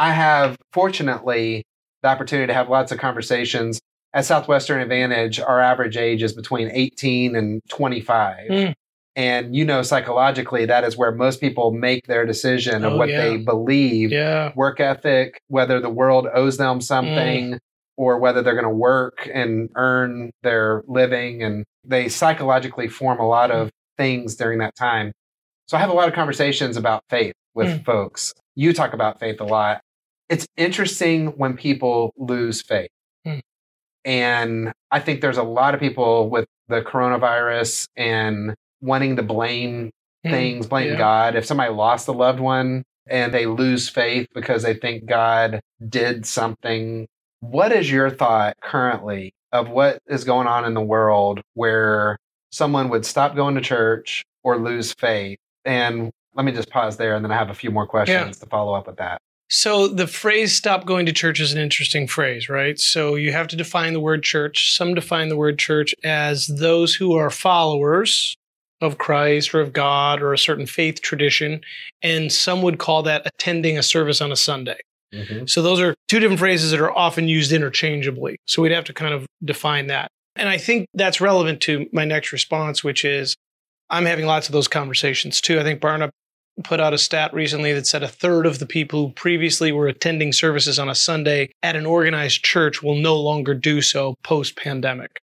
I have fortunately the opportunity to have lots of conversations. At Southwestern Advantage, our average age is between 18 and 25. Mm. And you know, psychologically, that is where most people make their decision of Oh, what yeah. they believe Yeah. work ethic, whether the world owes them Mm. something or whether they're going to work and earn their living. And they psychologically form a lot Mm. of things during that time. So I have a lot of conversations about faith with Mm. folks. You talk about faith a lot. It's interesting when people lose faith. Mm. And I think there's a lot of people with the coronavirus and wanting to blame Mm. things, blame Yeah. God. If somebody lost a loved one and they lose faith because they think God did something, what is your thought currently of what is going on in the world where someone would stop going to church or lose faith? And let me just pause there and then I have a few more questions to follow up with that. So the phrase stop going to church is an interesting phrase, right? So you have to define the word church. Some define the word church as those who are followers of Christ or of God or a certain faith tradition. And some would call that attending a service on a Sunday. Mm-hmm. So those are two different phrases that are often used interchangeably. So we'd have to kind of define that. And I think that's relevant to my next response, which is I'm having lots of those conversations too. I think Barna put out a stat recently that said a third of the people who previously were attending services on a Sunday at an organized church will no longer do so post pandemic.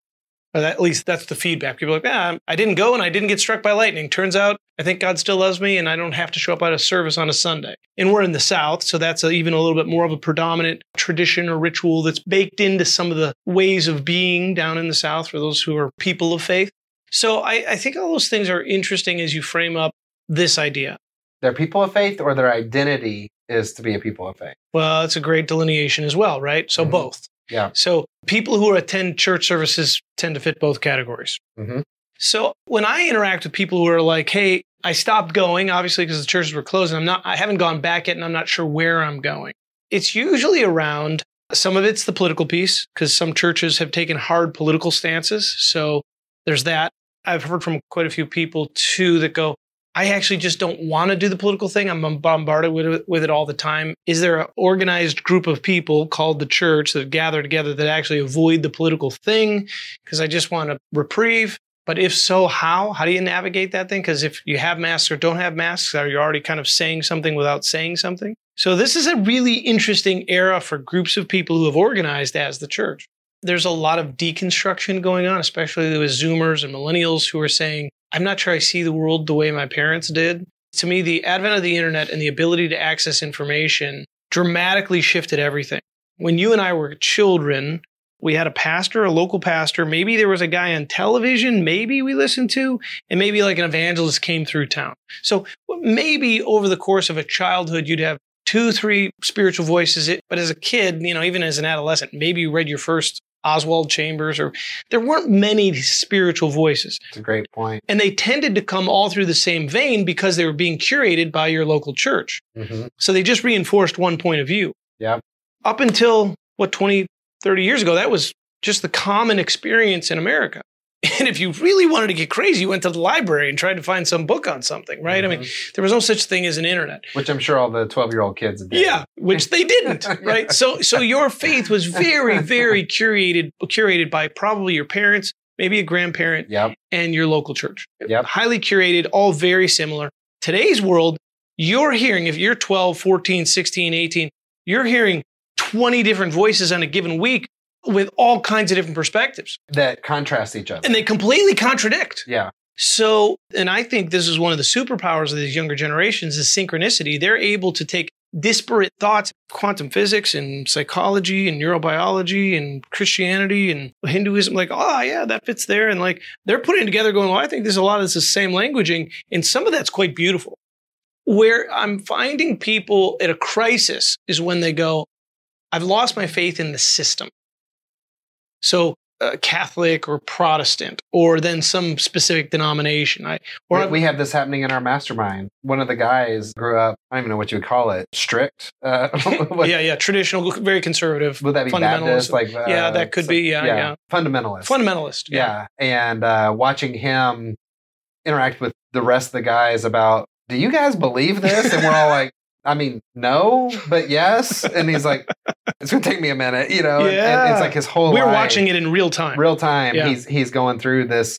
At least that's the feedback. People are like, yeah, I didn't go and I didn't get struck by lightning. Turns out I think God still loves me and I don't have to show up at a service on a Sunday. And we're in the South, so that's a, even a little bit more of a predominant tradition or ritual that's baked into some of the ways of being down in the South for those who are people of faith. So I, I think all those things are interesting as you frame up this idea. They're people of faith or their identity is to be a people of faith. Well, it's a great delineation as well, right? So Mhm. both. Yeah. So people who attend church services tend to fit both categories. Mhm. So when I interact with people who are like, "Hey, I stopped going, obviously because the churches were closed, and I'm not, I haven't gone back yet, and I'm not sure where I'm going." It's usually around some of it's the political piece because some churches have taken hard political stances. So there's that. I've heard from quite a few people too that go, I actually just don't want to do the political thing. I'm bombarded with it, with it all the time. Is there an organized group of people called the church that gather together that actually avoid the political thing? Because I just want a reprieve. But if so, how? How do you navigate that thing? Because if you have masks or don't have masks, are you already kind of saying something without saying something? So this is a really interesting era for groups of people who have organized as the church. There's a lot of deconstruction going on, especially with Zoomers and millennials who are saying, I'm not sure I see the world the way my parents did. To me, the advent of the internet and the ability to access information dramatically shifted everything. When you and I were children, we had a pastor, a local pastor. Maybe there was a guy on television, maybe we listened to, and maybe like an evangelist came through town. So maybe over the course of a childhood, you'd have two, three spiritual voices. But as a kid, you know, even as an adolescent, maybe you read your first Oswald Chambers, or there weren't many spiritual voices. It's a great point. And they tended to come all through the same vein because they were being curated by your local church. hmm So they just reinforced one point of view. Yeah. Up until what, 20, 30 years ago, that was just the common experience in America. And if you really wanted to get crazy, you went to the library and tried to find some book on something, right? I mean, mm-hmm. there was no such thing as an internet. Which I'm sure all the 12 year old kids did. Yeah, which they didn't, right? So so your faith was very very curated curated by probably your parents, maybe a grandparent Yep. and your local church. Yep. Highly curated, all very similar. Today's world, you're hearing if you're 12, 14, 16, 18, you're hearing 20 different voices on a given week with all kinds of different perspectives That contrast each other. and they completely contradict. yeah. So, and I think this is one of the superpowers of these younger generations is synchronicity. They're able to take disparate thoughts, quantum physics and psychology and neurobiology and Christianity and Hinduism, like, oh yeah, that fits there. And like they're putting together going, well, I think there's a lot of this is the same languaging. And some of that's quite beautiful. Where I'm finding people at a crisis is when they go, I've lost my faith in the system. So uh, Catholic or Protestant, or then some specific denomination. I or we, we have this happening in our mastermind. One of the guys grew up, I don't even know what you would call it, strict. Uh, yeah, yeah, traditional, very conservative. Would that be fundamentalist. Baptist? Like, uh, yeah, that could so- be. Yeah, yeah. Fundamentalist. Fundamentalist. yeah. And uh, watching him interact with the rest of the guys about, do you guys believe this? And we're all like, I mean, no, but yes. And he's like, it's gonna take me a minute, you know. and- and Yeah. it's like his whole We're life, watching it in real time. real time. Yeah. He's he's going through this.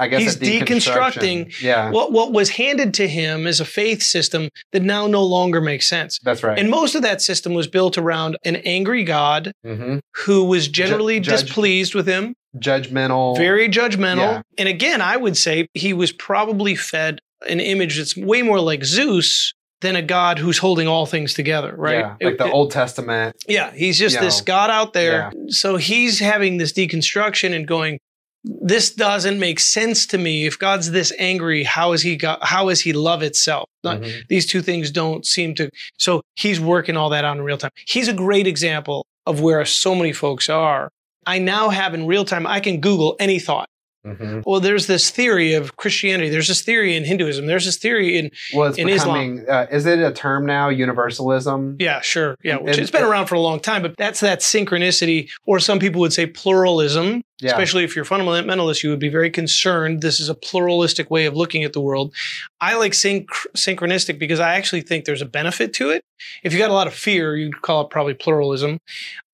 I guess He's deconstructing Yeah, what what was handed to him is a faith system that now no longer makes sense. that's right. And most of that system was built around an angry God hmm who was generally judge- displeased with him, Judgmental. very judgmental. Yeah. And again, I would say he was probably fed an image that's way more like Zeus than a God who's holding all things together, right? Yeah, like It- the it- Old Testament. Yeah, he's just this know, God out there. Yeah. So he's having this deconstruction and going, this doesn't make sense to me. If God's this angry, how is he got how is he love itself? Mhm. These two things don't seem to so he's working all that out in real time. He's a great example of where so many folks are. I now have in real time, I can Google any thought. Mhm. Well, there's this theory of Christianity. There's this theory in Hinduism. There's this theory in Well, it's In Islam. Uh, is it a term now? Universalism. Yeah, sure. Yeah, which And- it's been around for a long time, but that's that synchronicity, or some people would say pluralism. Yeah. Especially if you're fundamentalist, you would be very concerned. This is a pluralistic way of looking at the world. I like synch- synchronistic because I actually think there's a benefit to it. If you got a lot of fear, you'd call it probably pluralism.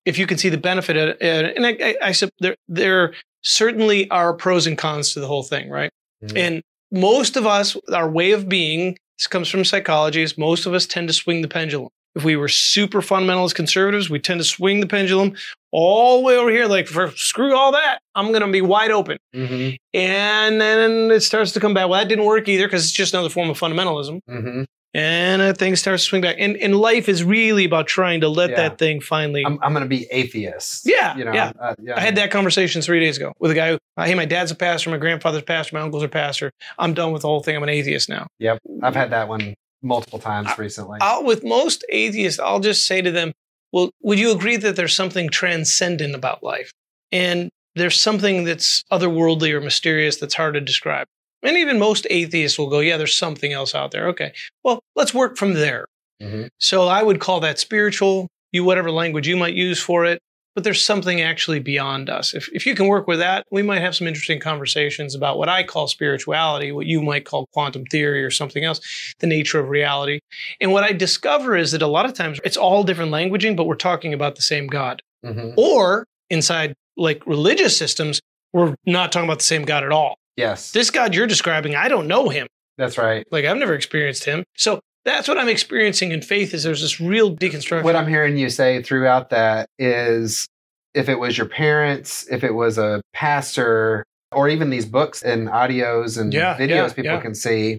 If you can see the benefit, and I, I, I there, there certainly are pros and cons to the whole thing, right? Mhm. And most of us, our way of being, this comes from psychology, is most of us tend to swing the pendulum. If we were super fundamentalist conservatives, we tend to swing the pendulum all the way over here, like for screw all that. I'm going to be wide open. Mhm. And then it starts to come back. Well, that didn't work either because it's just another form of fundamentalism. Mhm. And uh, things start to swing back. And, and life is really about trying to let Yeah. that thing finally. I'm, I'm going to be atheist. Yeah, You know. yeah. Uh, yeah. I had that conversation three days ago with a guy who, uh, hey, my dad's a pastor, my grandfather's a pastor, my uncle's a pastor. I'm done with the whole thing. I'm an atheist now. Yep, I've had that one multiple times recently. I'll, with most atheists, I'll just say to them, well, would you agree that there's something transcendent about life? And there's something that's otherworldly or mysterious that's hard to describe. And even most atheists will go, yeah, there's something else out there. Okay. Well, let's work from there. Mhm. So I would call that spiritual, you whatever language you might use for it. But there's something actually beyond us. If, if you can work with that, we might have some interesting conversations about what I call spirituality, what you might call quantum theory or something else, the nature of reality. And what I discover is that a lot of times it's all different languaging, but we're talking about the same God. Mhm. Or inside like religious systems, we're not talking about the same God at all. Yes, This God you're describing, I don't know him. that's right. Like I've never experienced him. So that's what I'm experiencing in faith is there's this real deconstruction. What I'm hearing you say throughout that is if it was your parents, if it was a pastor, or even these books and audios and Yeah, videos yeah, people yeah. can see,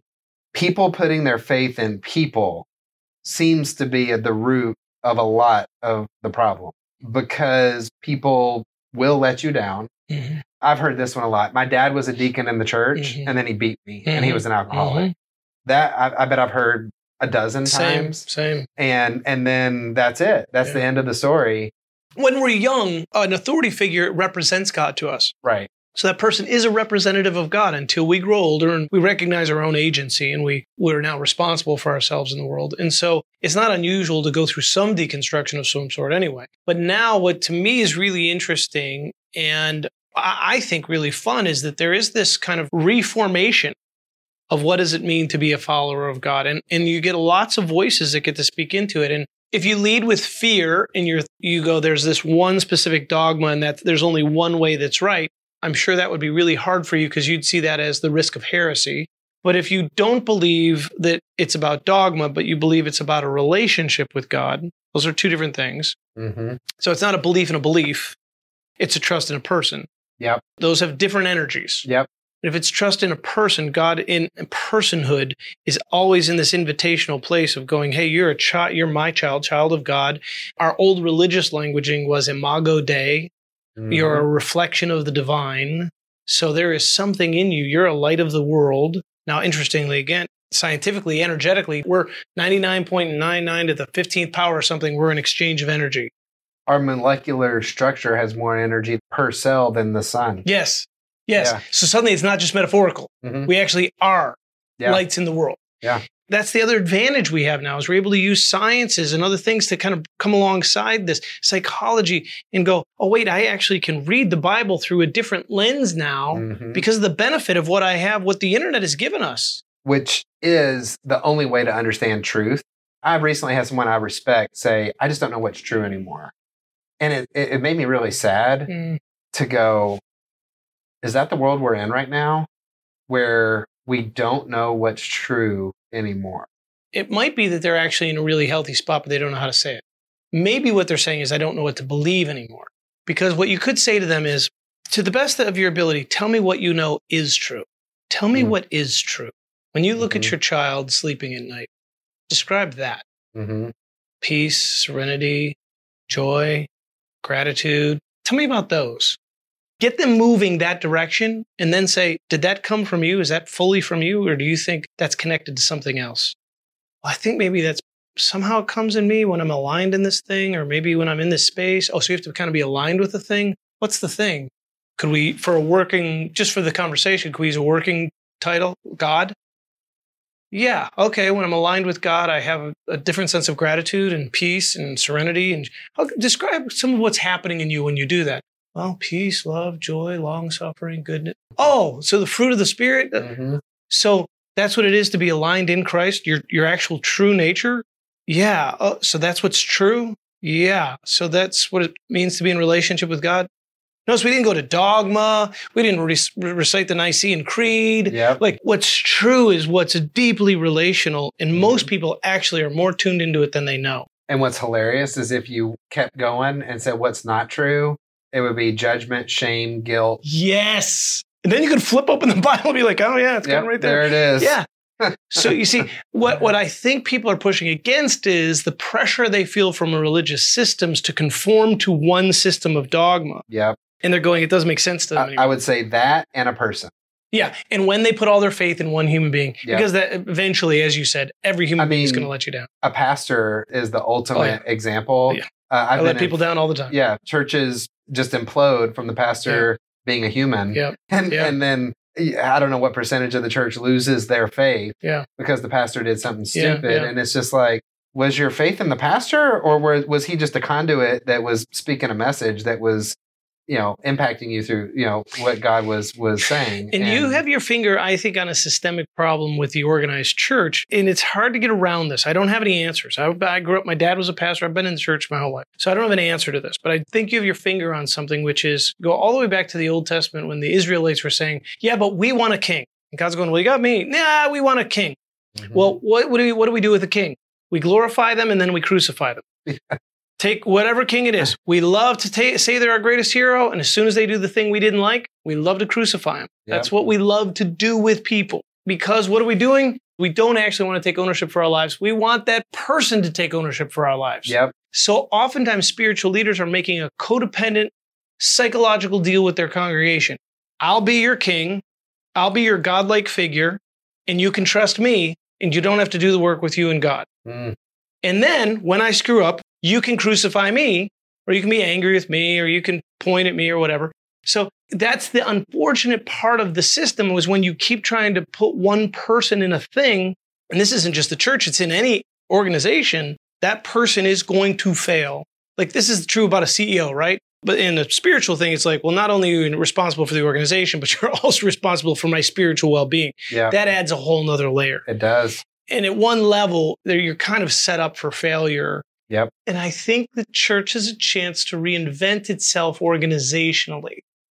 people putting their faith in people seems to be at the root of a lot of the problem because people will let you down. Mhm. I've heard this one a lot. My dad was a deacon in the church Mhm. and then he beat me and he Mhm. was an alcoholic. Mhm. That I, I bet I've heard a dozen Same, times same. and and then that's it. That's the end of the story. When we're young, an authority figure represents God to us. Right. So that person is a representative of God until we grow older and we recognize our own agency and we we're now responsible for ourselves in the world. And so it's not unusual to go through some deconstruction of some sort anyway. But now what to me is really interesting and I think really fun is that there is this kind of reformation of what does it mean to be a follower of God. And and you get lots of voices that get to speak into it. And if you lead with fear and you're you go, there's this one specific dogma and that there's only one way that's right. I'm sure that would be really hard for you because you'd see that as the risk of heresy. But if you don't believe that it's about dogma, but you believe it's about a relationship with God, those are two different things. Mm-hmm. So it's not a belief in a belief, it's a trust in a person. Yep. Those have different energies. Yep. If it's trust in a person, God in personhood is always in this invitational place of going, "Hey, you're a child, you're my child, child of God." Our old religious languaging was imago Dei, Mm-hmm. you're a reflection of the divine. So there is something in you. You're a light of the world. Now, interestingly, again, scientifically, energetically, we're 99.99 to the 15th power or something. We're an exchange of energy. Our molecular structure has more energy per cell than the sun. Yes. Yes. Yeah. So suddenly it's not just metaphorical. Mhm. We actually are Yeah. lights in the world. Yeah. That's the other advantage we have now is we're able to use sciences and other things to kind of come alongside this psychology and go, oh, wait, I actually can read the Bible through a different lens now Mhm. because of the benefit of what I have, what the internet has given us. Which is the only way to understand truth. I recently had someone I respect say, I just don't know what's true anymore. And it, it, made me really sad Mm, to go, is that the world we're in right now? Where we don't know what's true anymore. it might be that they're actually in a really healthy spot, but they don't know how to say it. Maybe what they're saying is, I don't know what to believe anymore. Because what you could say to them is, to the best of your ability, tell me what you know is true. Tell me Mm. what is true. When you look Mhm. at your child sleeping at night, describe that hmm peace, serenity, joy, gratitude. Tell me about those. Get them moving that direction and then say, Did that come from you? Is that fully from you? Or do you think that's connected to something else? Well, I think maybe that's somehow it comes in me when I'm aligned in this thing, or maybe when I'm in this space. Oh, so you have to kind of be aligned with the thing. What's the thing? Could we, for a working, just for the conversation, could we use a working title? God? Yeah. Okay. When I'm aligned with God, I have a, a different sense of gratitude and peace and serenity. And how, describe some of what's happening in you when you do that. Well, peace, love, joy, long suffering, goodness. Oh, so the fruit of the spirit. hmm So that's what it is to be aligned in Christ. Your your actual true nature. Yeah. Oh, so that's what's true. Yeah. So that's what it means to be in relationship with God. Notice we didn't go to dogma. We didn't re- recite the Nicene Creed. Yep. Like what's true is what's deeply relational, and mm-hmm. most people actually are more tuned into it than they know. And what's hilarious is if you kept going and said what's not true, it would be judgment, shame, guilt. Yes. And then you could flip open the Bible and be like, oh yeah, it's Yep, right there. it is. Yeah. so you see, what what I think people are pushing against is the pressure they feel from religious systems to conform to one system of dogma, Yep. And they're going, it doesn't make sense to them I, anymore. I would say that and a person. yeah, and when they put all their faith in one human being, Yeah. because that eventually, as you said, every human I being is going to let you down. A pastor is the ultimate example. Oh, yeah. Uh, I I've let people in, down all the time. yeah, churches just implode from the pastor being a human. Yeah. And Yeah. and then I don't know what percentage of the church loses their faith Yeah. because the pastor did something stupid. yeah. And it's just like, was your faith in the pastor or was he just a conduit that was speaking a message that was, you know, impacting you through, you know, what God was was saying? And, you have your finger, I think, on a systemic problem with the organized church. And it's hard to get around this. I don't have any answers. I, I grew up, my dad was a pastor. I've been in the church my whole life. So I don't have an answer to this. But I think you have your finger on something, which is go all the way back to the Old Testament when the Israelites were saying, Yeah, but we want a king. And God's going, Well, you got me. Nah, we want a king. Mhm. Well, what, what, do we, what do we do with a king? We glorify them and then we crucify them. Take whatever king it is. We love to ta- say they're our greatest hero, and as soon as they do the thing we didn't like, we love to crucify them. Yep. That's what we love to do with people. Because what are we doing? We don't actually want to take ownership for our lives. We want that person to take ownership for our lives. Yep. So oftentimes, spiritual leaders are making a codependent psychological deal with their congregation. I'll be your king, I'll be your godlike figure, and you can trust me, and you don't have to do the work with you and God. Mm. And then when I screw up, you can crucify me, or you can be angry with me, or you can point at me, or whatever. So that's the unfortunate part of the system was when you keep trying to put one person in a thing, and this isn't just the church, it's in any organization, that person is going to fail. Like this is true about a CEO, right? But in a spiritual thing, it's like, well, not only are you responsible for the organization, but you're also responsible for my spiritual well being. Yeah. That adds a whole nother layer. it does. And at one level, there you're kind of set up for failure. Yep. And I think the church has a chance to reinvent itself organizationally.